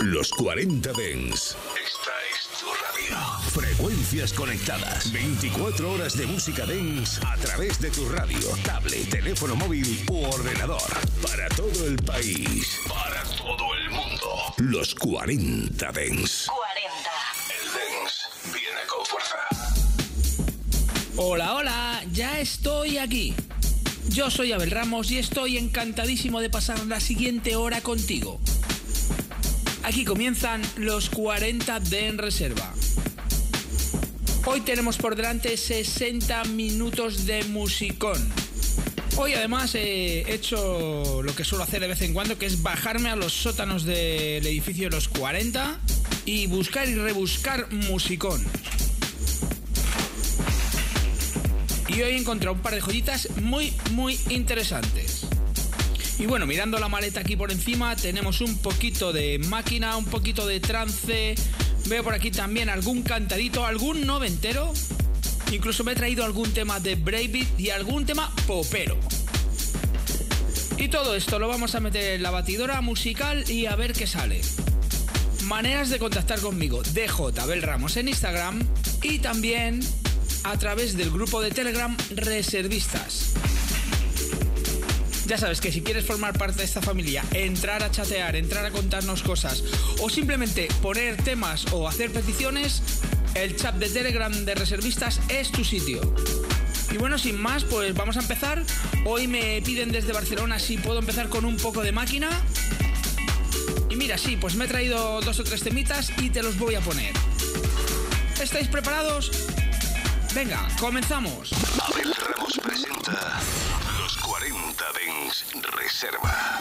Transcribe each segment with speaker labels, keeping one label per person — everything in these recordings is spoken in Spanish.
Speaker 1: Los 40 Dens. Esta es tu radio. Frecuencias conectadas. 24 horas de música Dens a través de tu radio, tablet, teléfono móvil u ordenador. Para todo el país. Para todo el mundo. Los 40 Dens.
Speaker 2: 40.
Speaker 1: El Dens viene con fuerza.
Speaker 3: Hola, hola, ya estoy aquí. Yo soy Abel Ramos y estoy encantadísimo de pasar la siguiente hora contigo. Aquí comienzan los 40 de en reserva. Hoy tenemos por delante 60 minutos de musicón. Hoy además he hecho lo que suelo hacer de vez en cuando, que es bajarme a los sótanos del edificio de los 40 y buscar y rebuscar musicón. Y hoy he encontrado un par de joyitas muy, muy interesantes. Y bueno, mirando la maleta aquí por encima, tenemos un poquito de máquina, un poquito de trance. Veo por aquí también algún cantadito, algún noventero. Incluso me he traído algún tema de Breakbeat y algún tema popero. Y todo esto lo vamos a meter en la batidora musical y a ver qué sale. Maneras de contactar conmigo, DJ Abel Ramos en Instagram y también a través del grupo de Telegram Reservistas. Ya sabes que si quieres formar parte de esta familia, entrar a chatear, entrar a contarnos cosas o simplemente poner temas o hacer peticiones, el chat de Telegram de Reservistas es tu sitio. Y bueno, sin más, pues vamos a empezar. Hoy me piden desde Barcelona si puedo empezar con un poco de máquina. Y mira, sí, pues me he traído dos o tres temitas y te los voy a poner. ¿Estáis preparados? Venga, comenzamos.
Speaker 1: Abel Ramos presenta Los 40 Dens Reserva.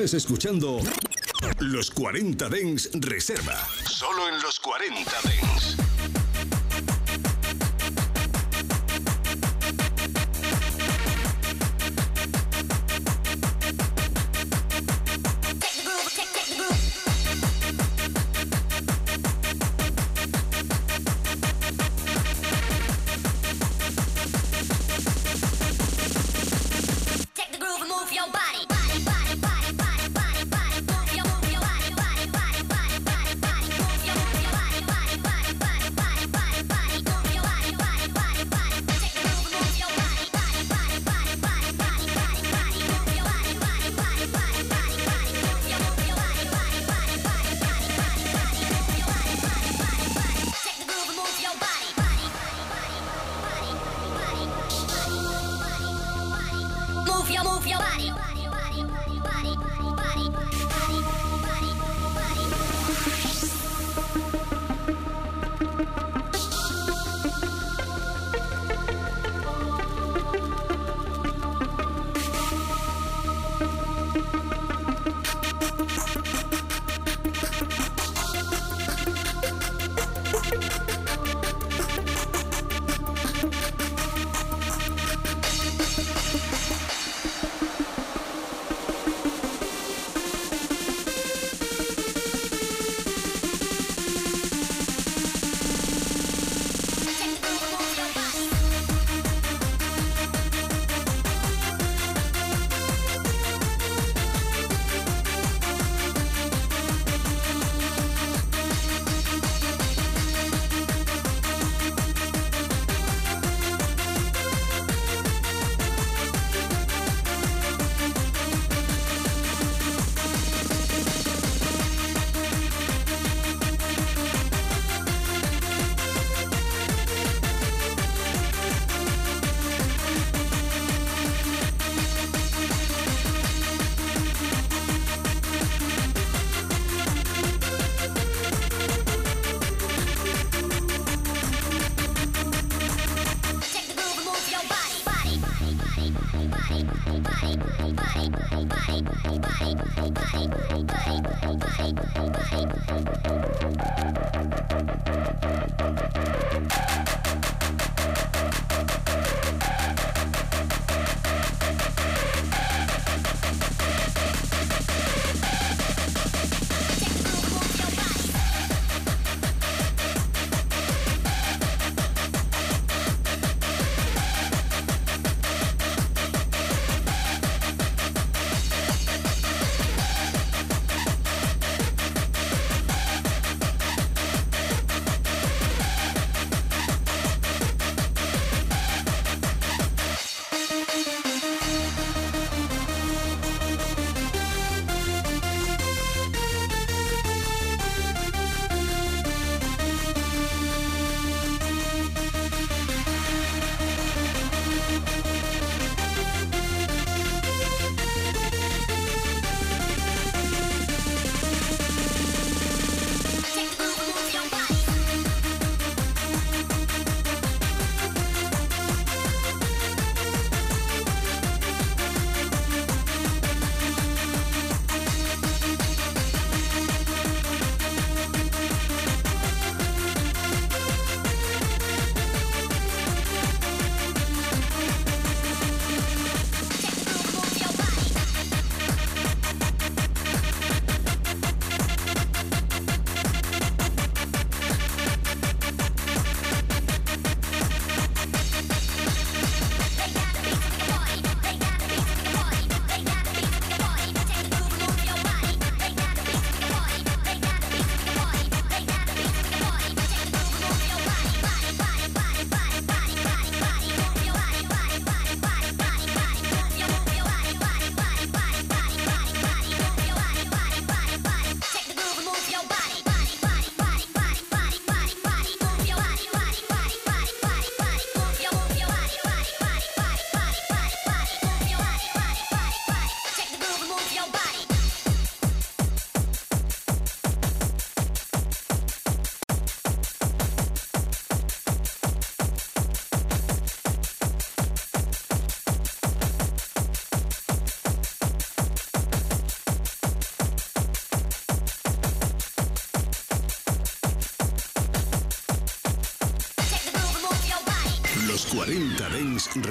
Speaker 4: Escuchando los 40 Dens Reserva. Solo en los 40 Dens.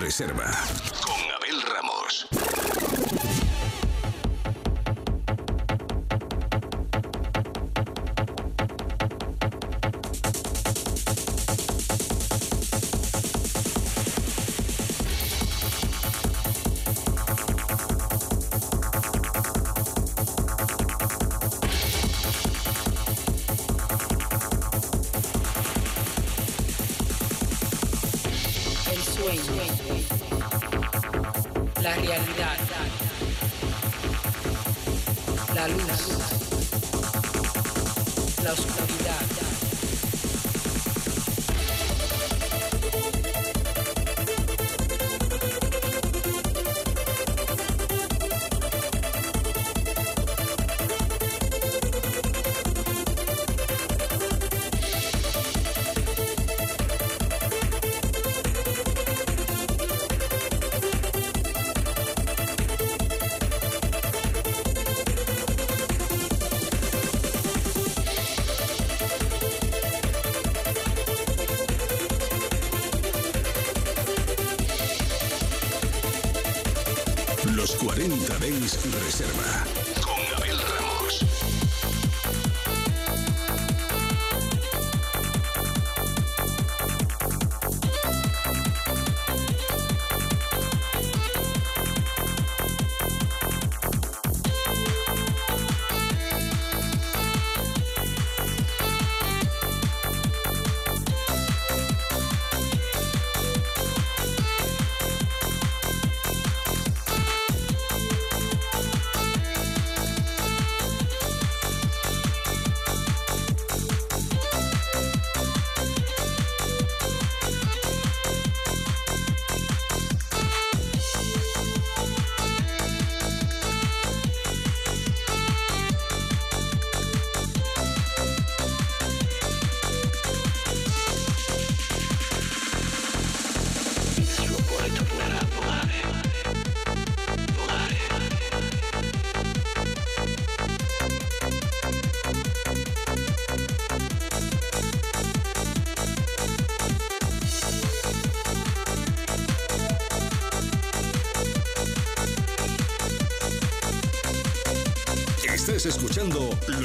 Speaker 1: Reserva.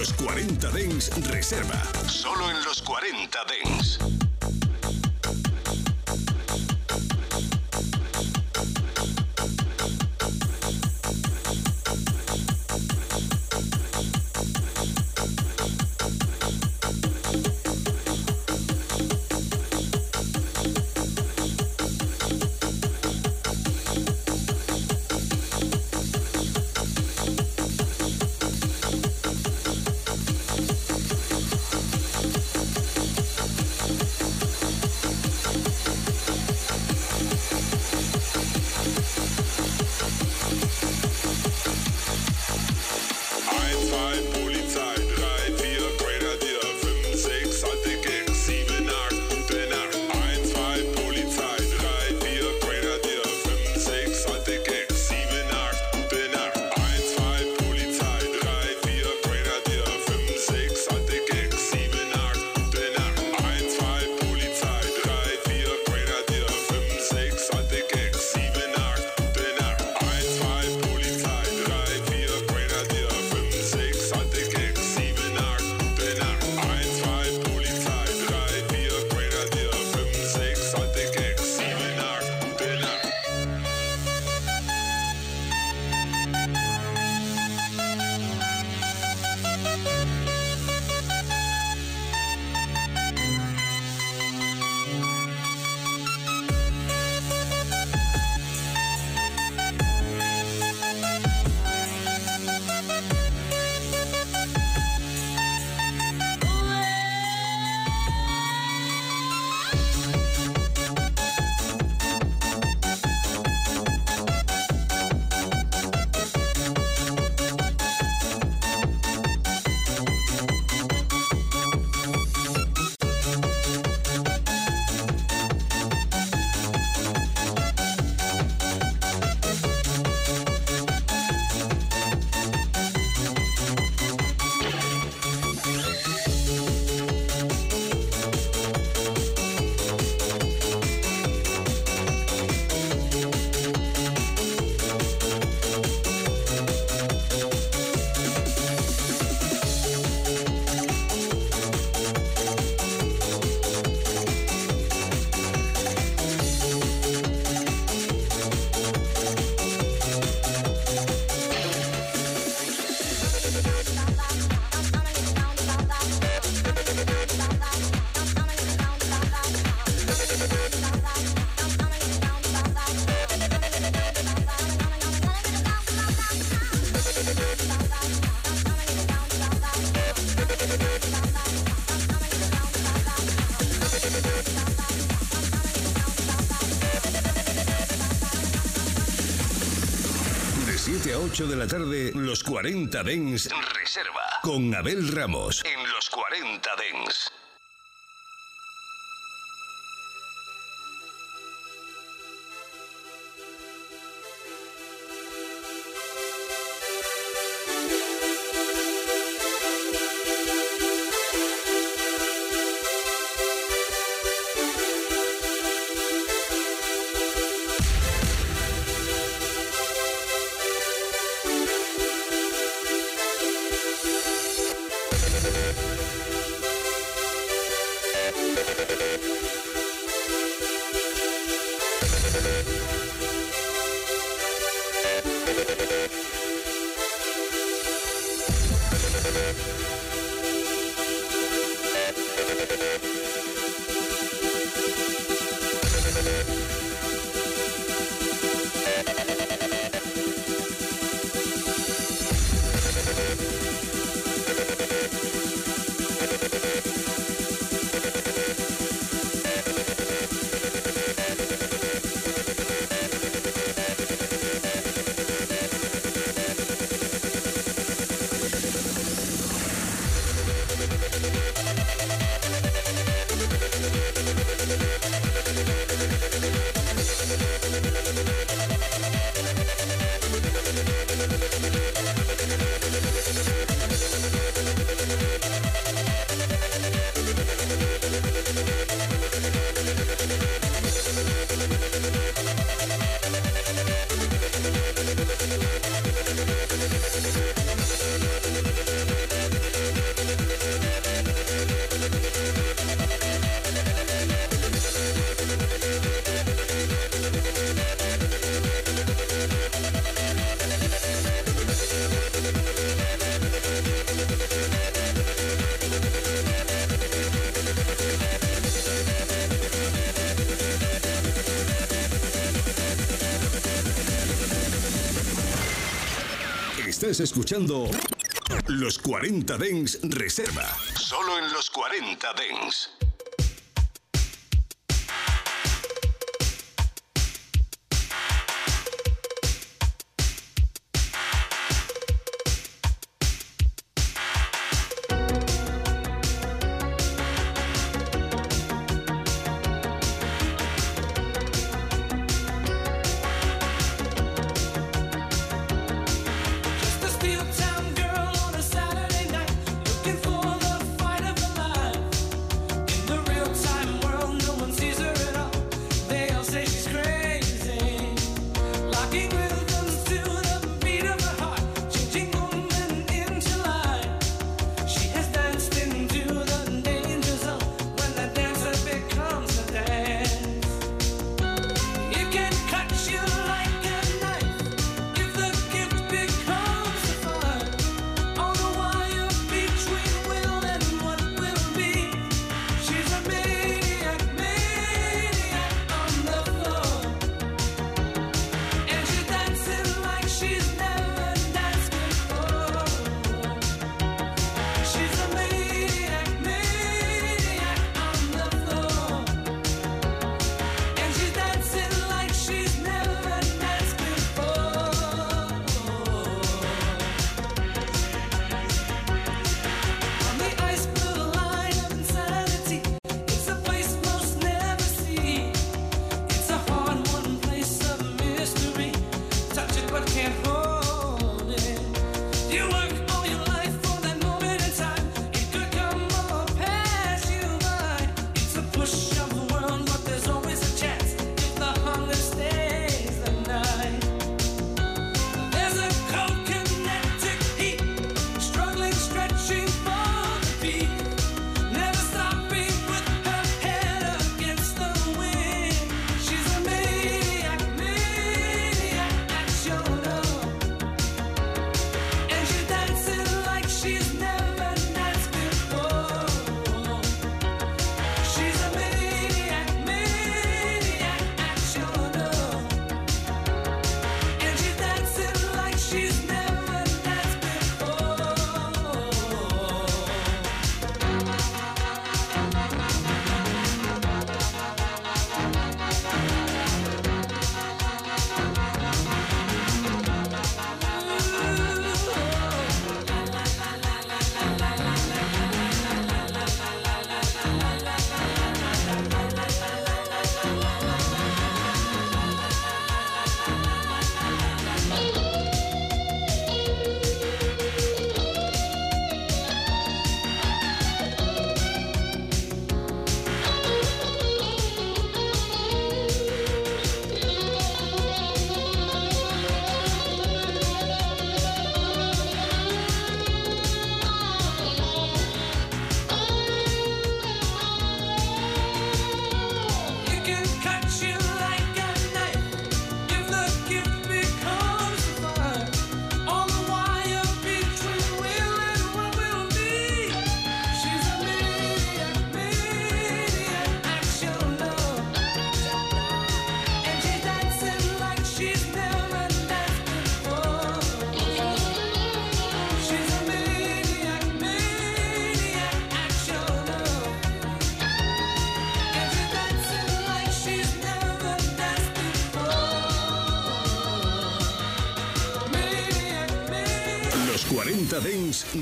Speaker 1: Los 40 Dens Reserva. Solo en los 8 de la tarde, los 40 Dens Reserva. Con Abel Ramos. En los 40 Thank Estás escuchando Los 40 Dens Reserva. Solo en los 40 Dens.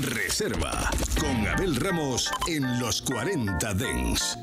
Speaker 4: Reserva. Con Abel Ramos en los 40 Dens.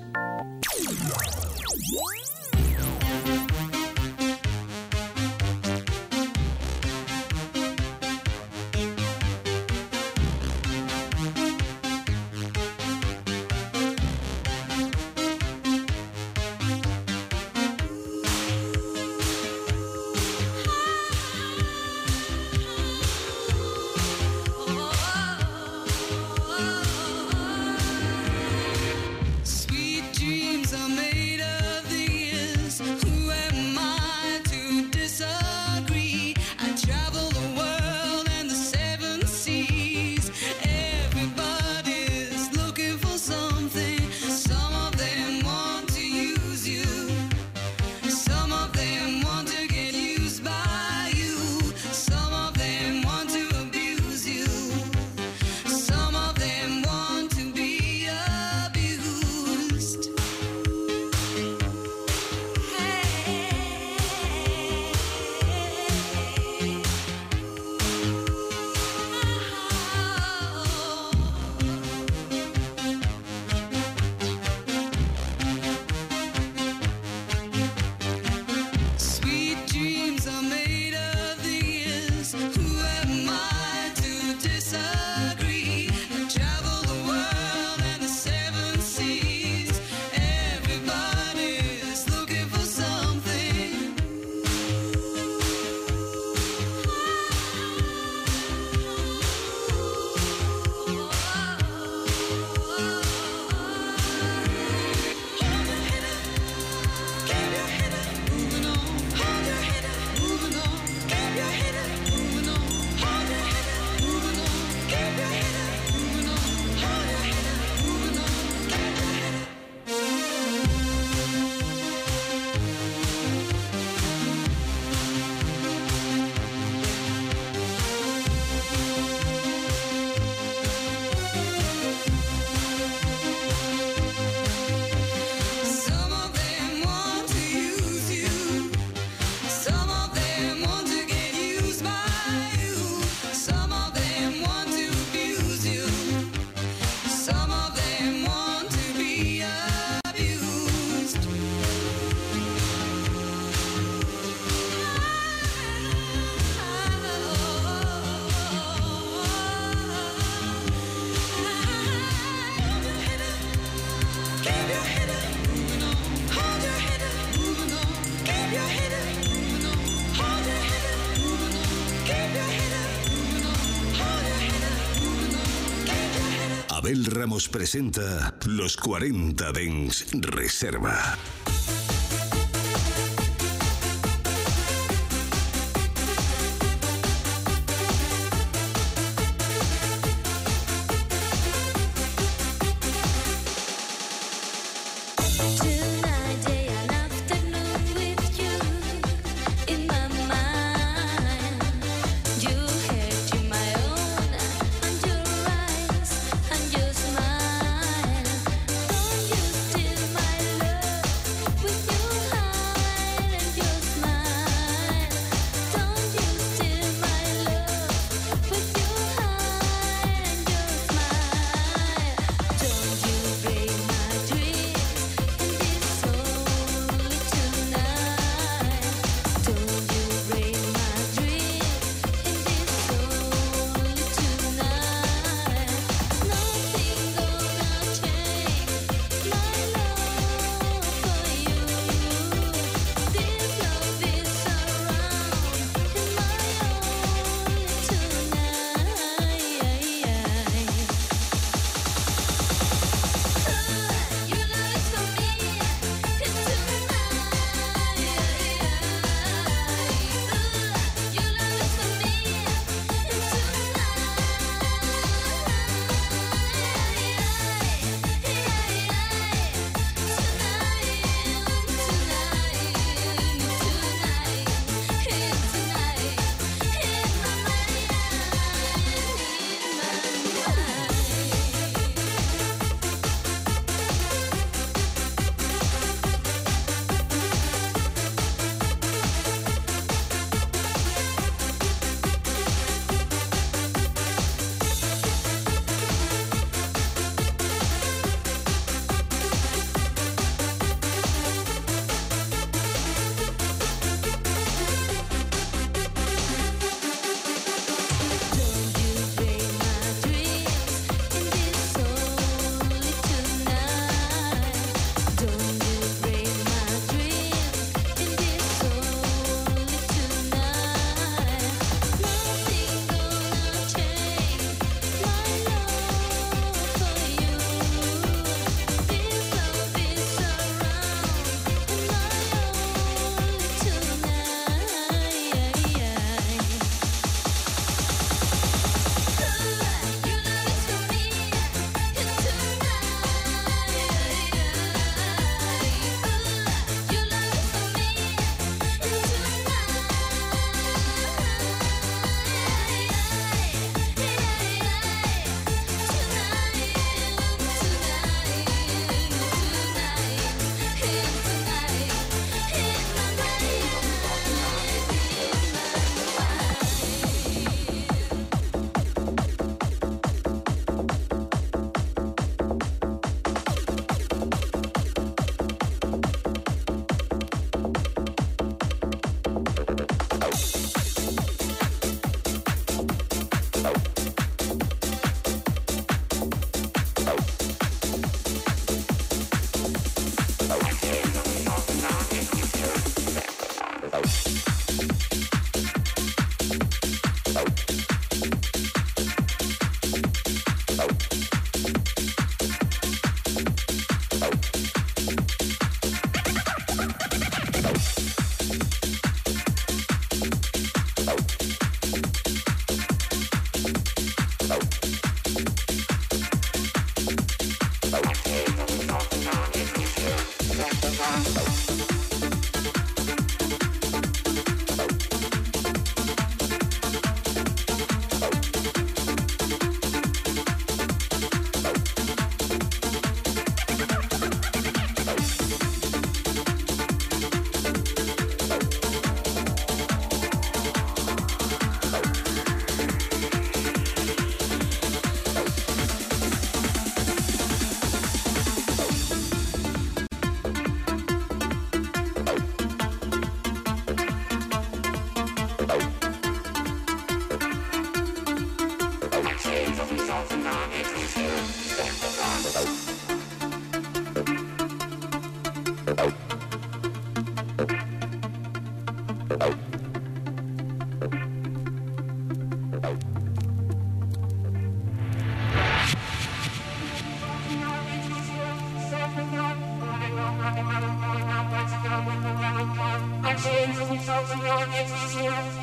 Speaker 4: Ramos presenta Los 40 Dens Reserva.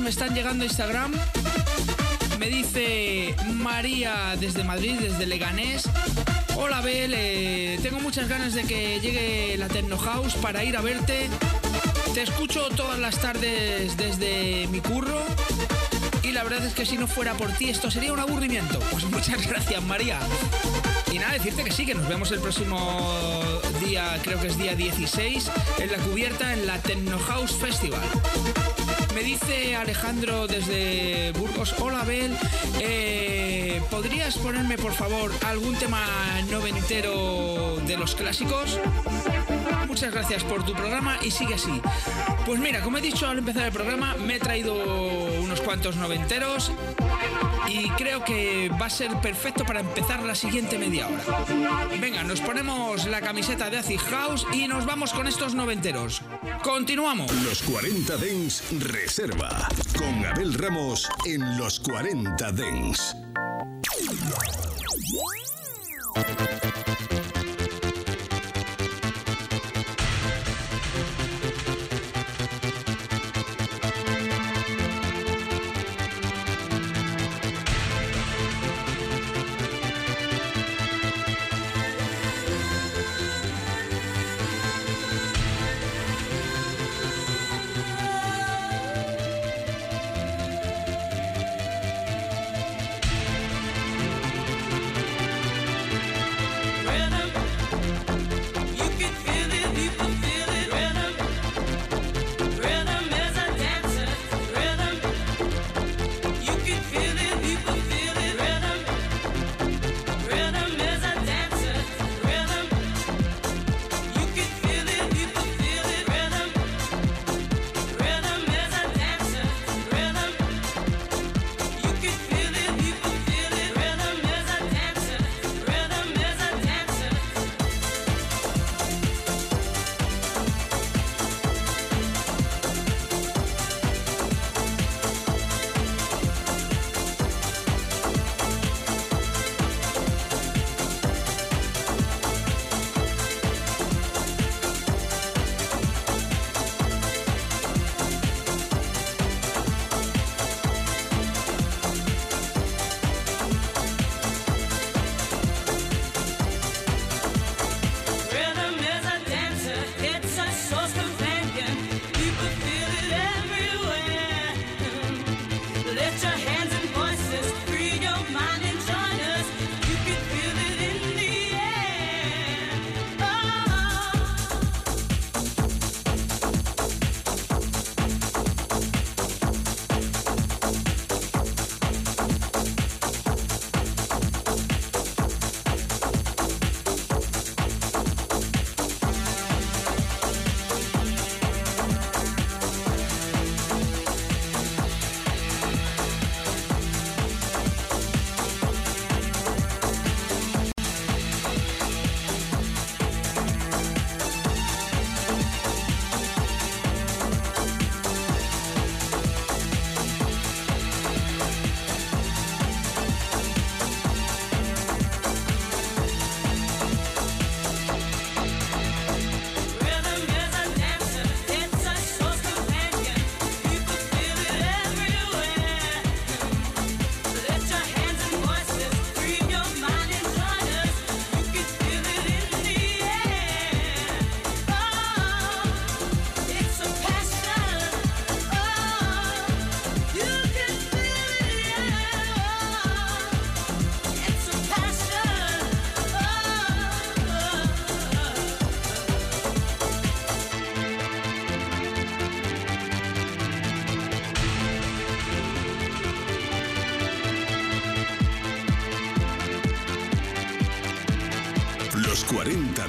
Speaker 3: me están llegando a Instagram. Me dice María desde Madrid, desde Leganés. Hola Bel, eh, tengo muchas ganas de que llegue la Techno House para ir a verte. Te escucho todas las tardes desde mi curro. Y la verdad es que si no fuera por ti esto sería un aburrimiento. Pues muchas gracias María. Y nada, decirte que sí, que nos vemos el próximo día, creo que es día 16, en la cubierta en la Techno House Festival. Me dice Alejandro desde Burgos, hola Abel, eh, ¿podrías ponerme por favor algún tema noventero de los clásicos? Muchas gracias por tu programa y sigue así. Pues mira, como he dicho al empezar el programa, me he traído unos cuantos noventeros y creo que va a ser perfecto para empezar la siguiente media hora. Venga, nos ponemos la camiseta de Acid House y nos vamos con estos noventeros. Continuamos.
Speaker 4: Los 40 Dens Reserva con Abel Ramos en los 40 Dens.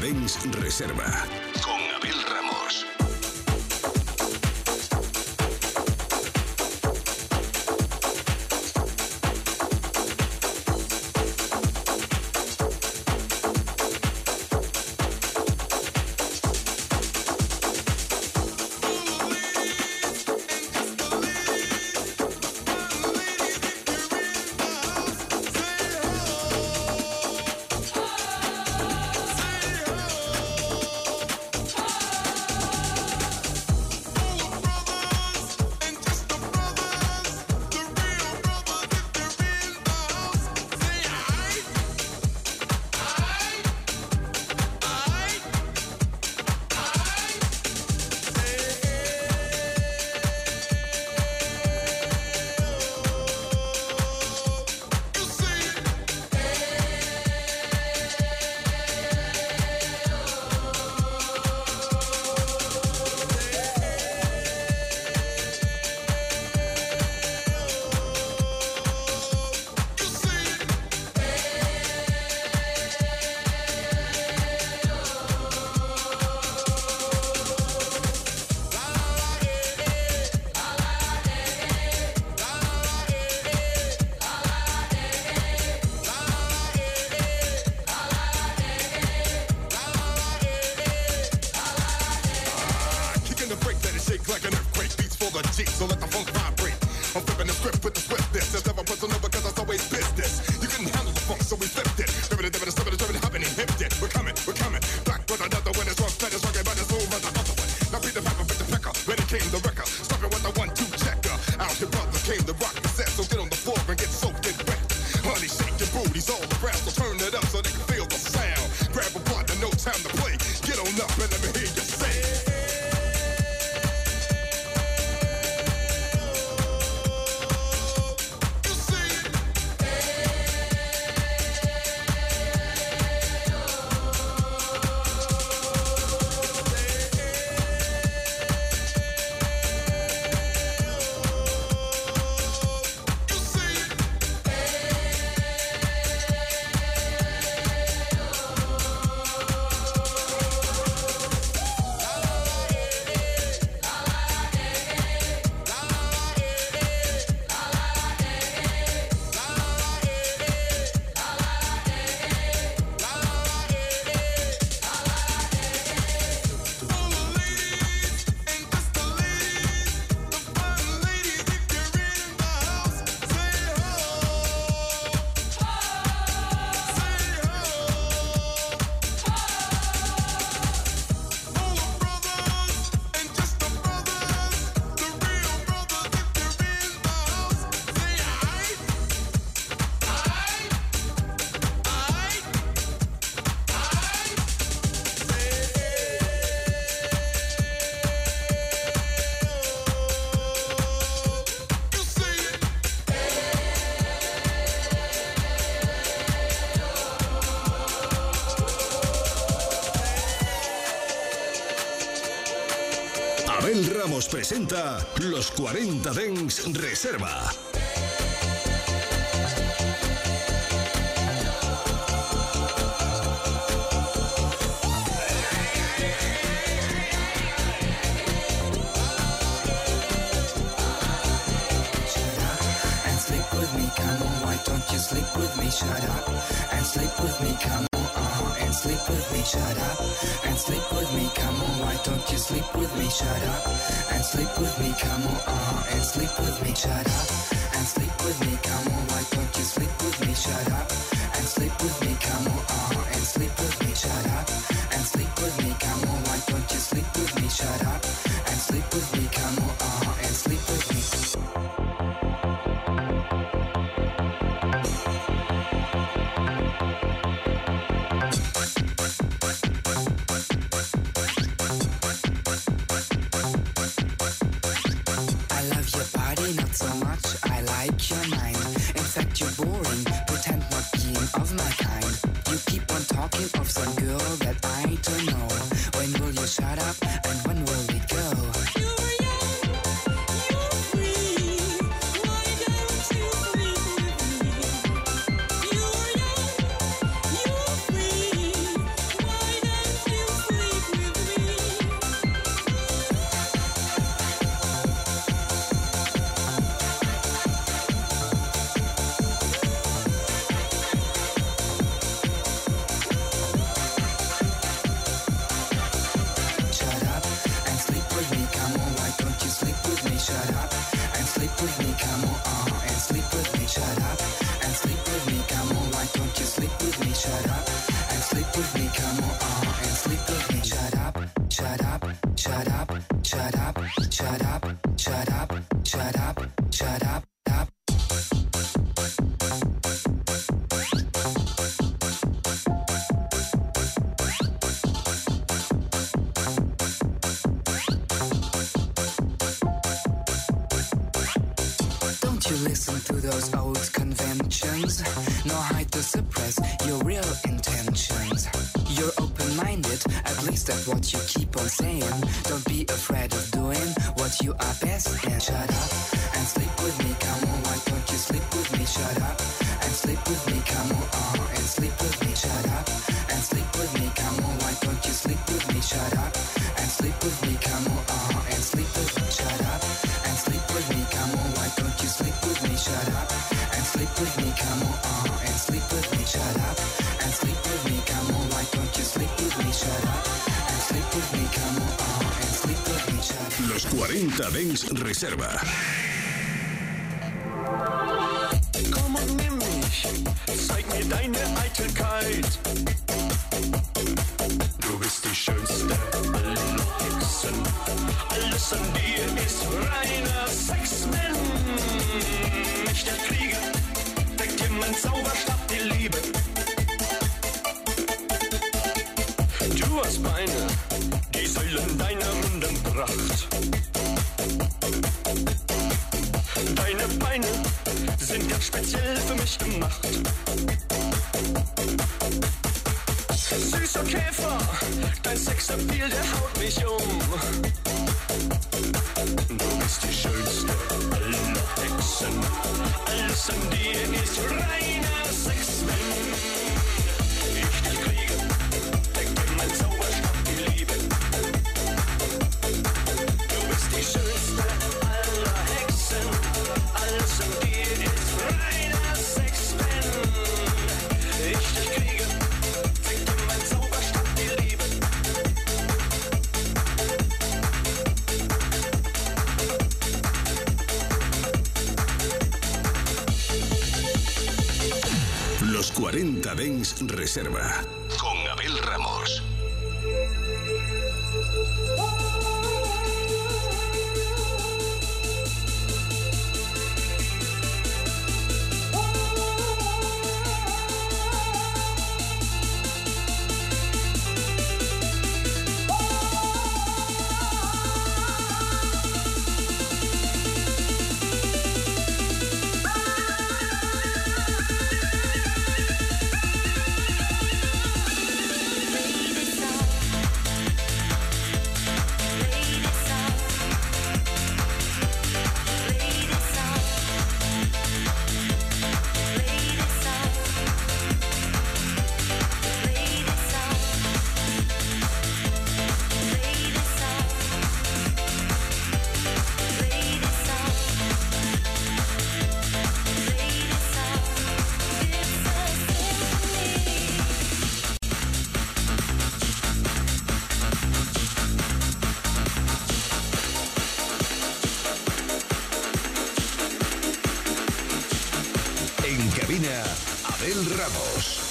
Speaker 5: 40 Dens Reserva. Ramos presenta Los 40 Dens Reserva.
Speaker 6: what you keep on saying. Don't be afraid of doing what you are.
Speaker 4: Delta Reserva.
Speaker 7: Steine sind ganz speziell für mich gemacht. Süßer Käfer, dein Sexappeal, der haut mich um. Du bist die schönste aller Hexen, alles an dir ist reiner Sex, wenn
Speaker 4: Reserva. Abel Ramos.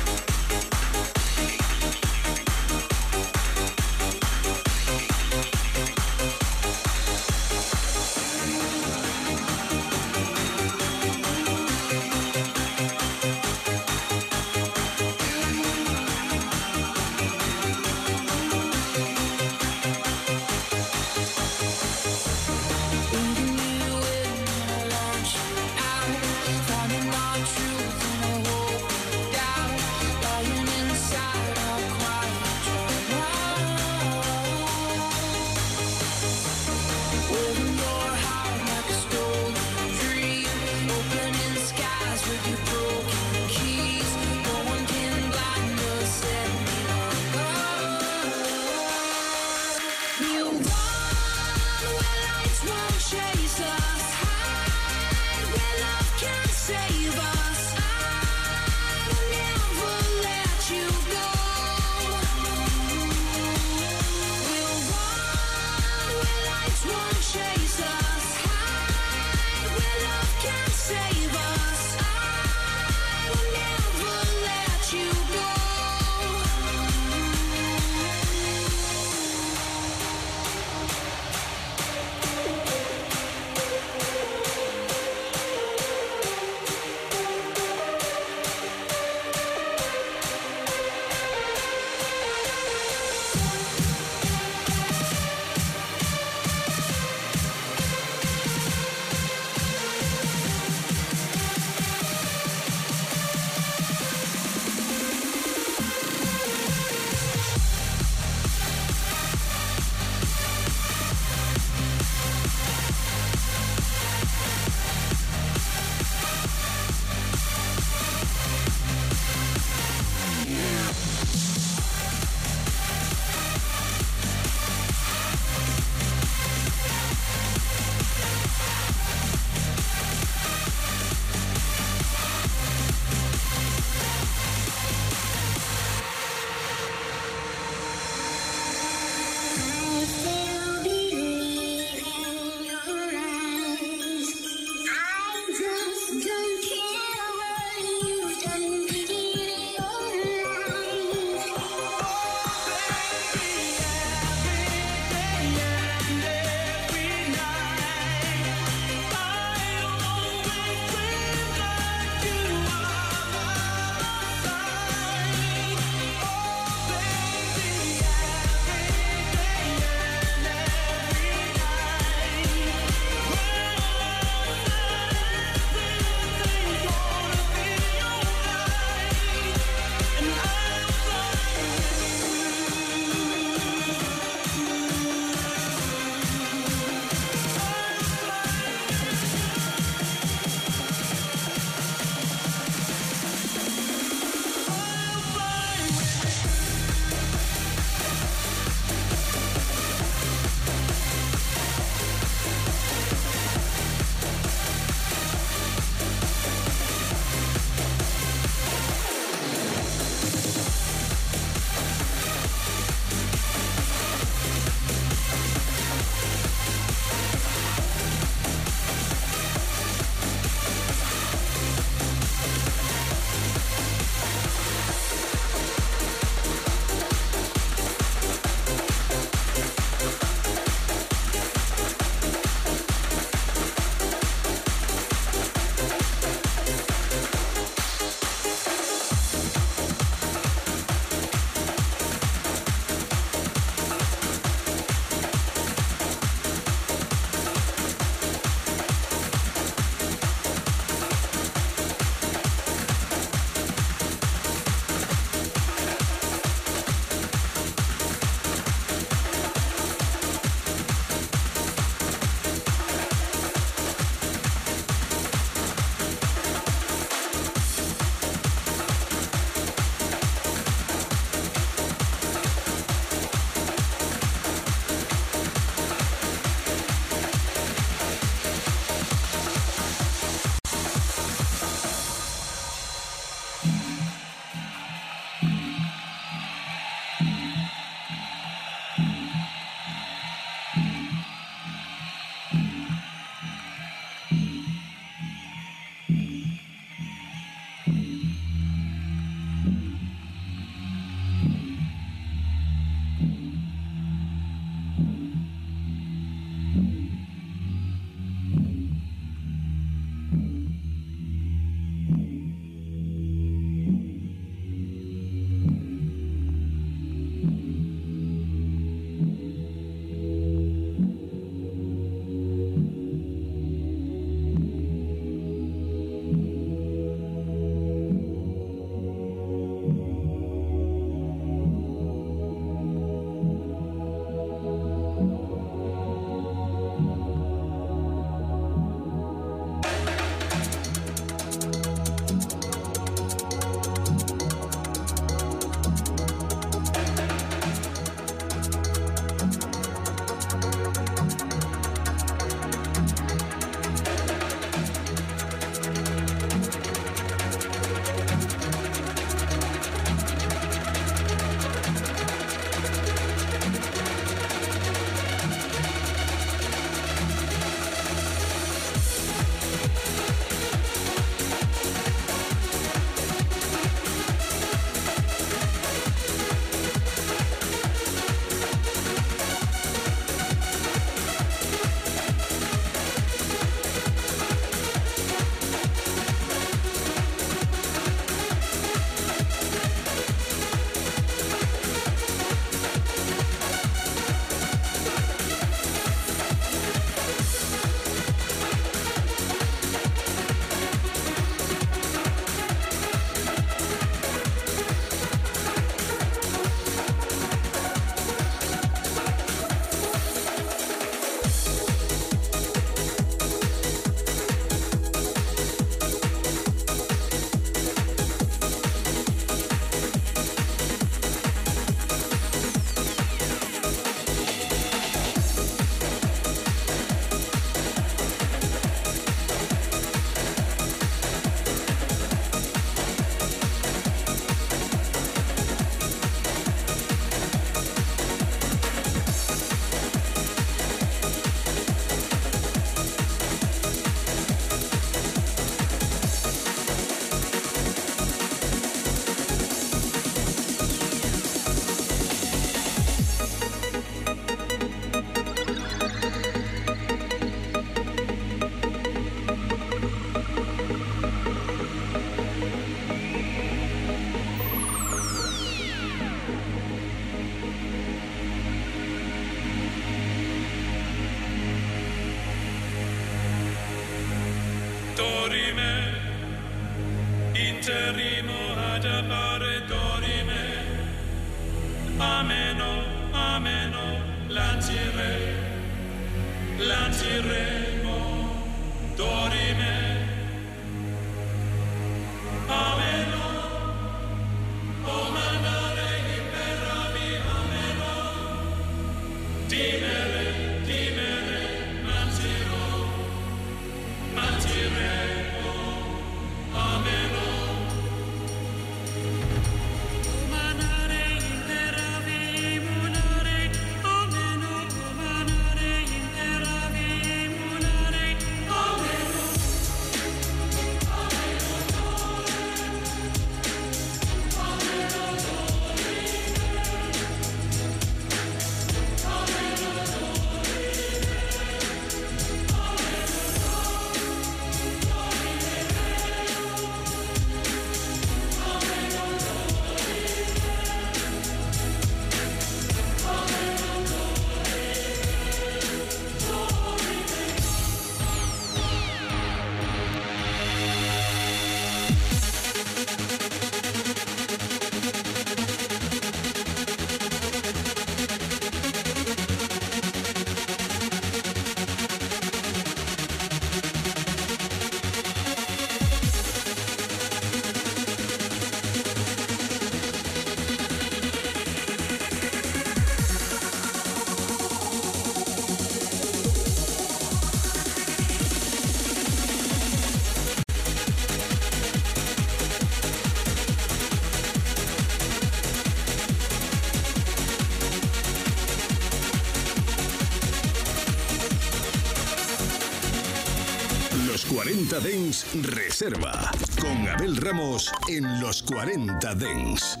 Speaker 1: Reserva. Con Abel Ramos en los 40 Dens.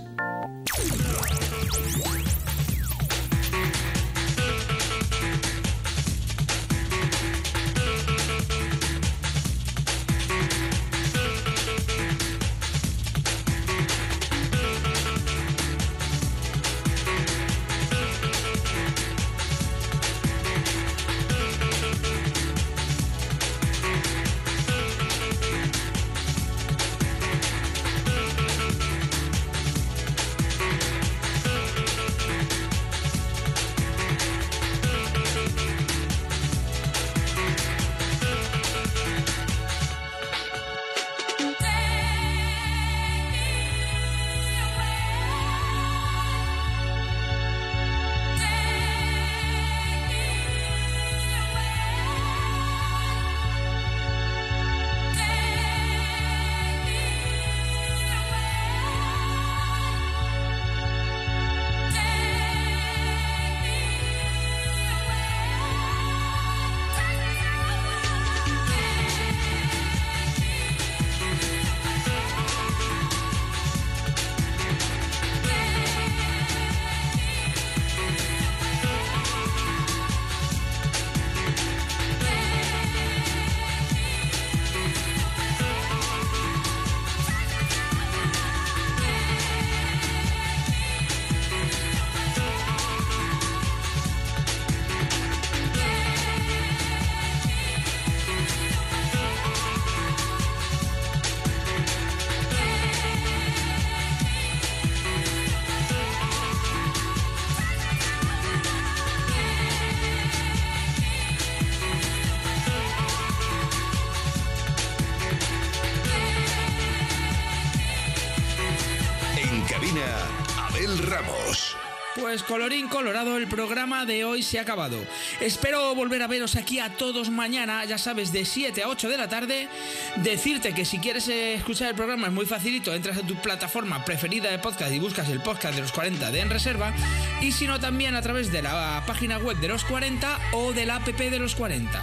Speaker 3: Pues colorín colorado, el programa de hoy se ha acabado. Espero volver a veros aquí a todos mañana, ya sabes, de 7 a 8 de la tarde. Decirte que si quieres eh, escuchar el programa es muy facilito, entras a tu plataforma preferida de podcast y buscas el podcast de los 40 de En Reserva. Y si no, también a través de la página web de los 40 o de la app de los 40.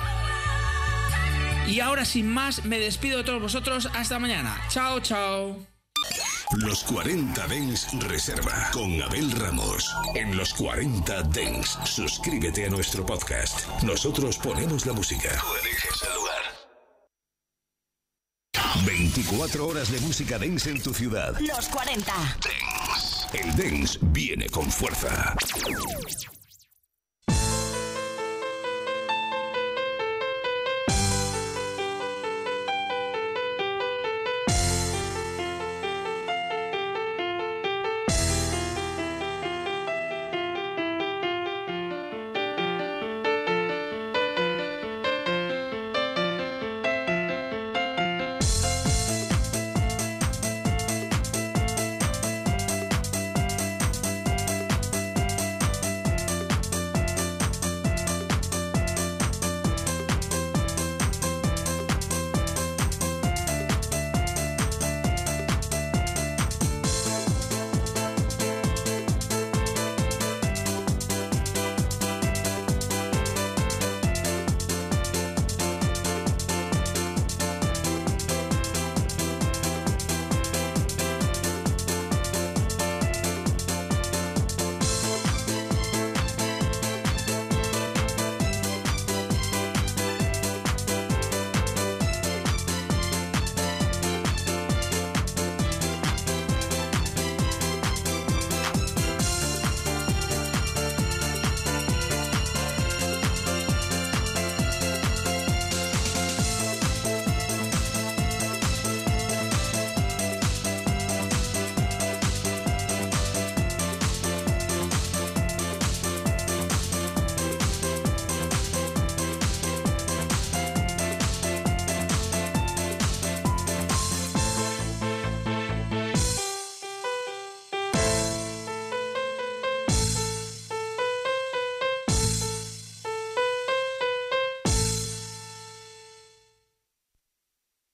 Speaker 3: Y ahora sin más, me despido de todos vosotros. Hasta mañana. Chao, chao.
Speaker 1: Los 40 Dens Reserva con Abel Ramos. En los 40 Dens, suscríbete a nuestro podcast. Nosotros ponemos la música. Tú eliges el lugar. 24 horas de música dance en tu ciudad.
Speaker 8: Los 40.
Speaker 1: El dance viene con fuerza.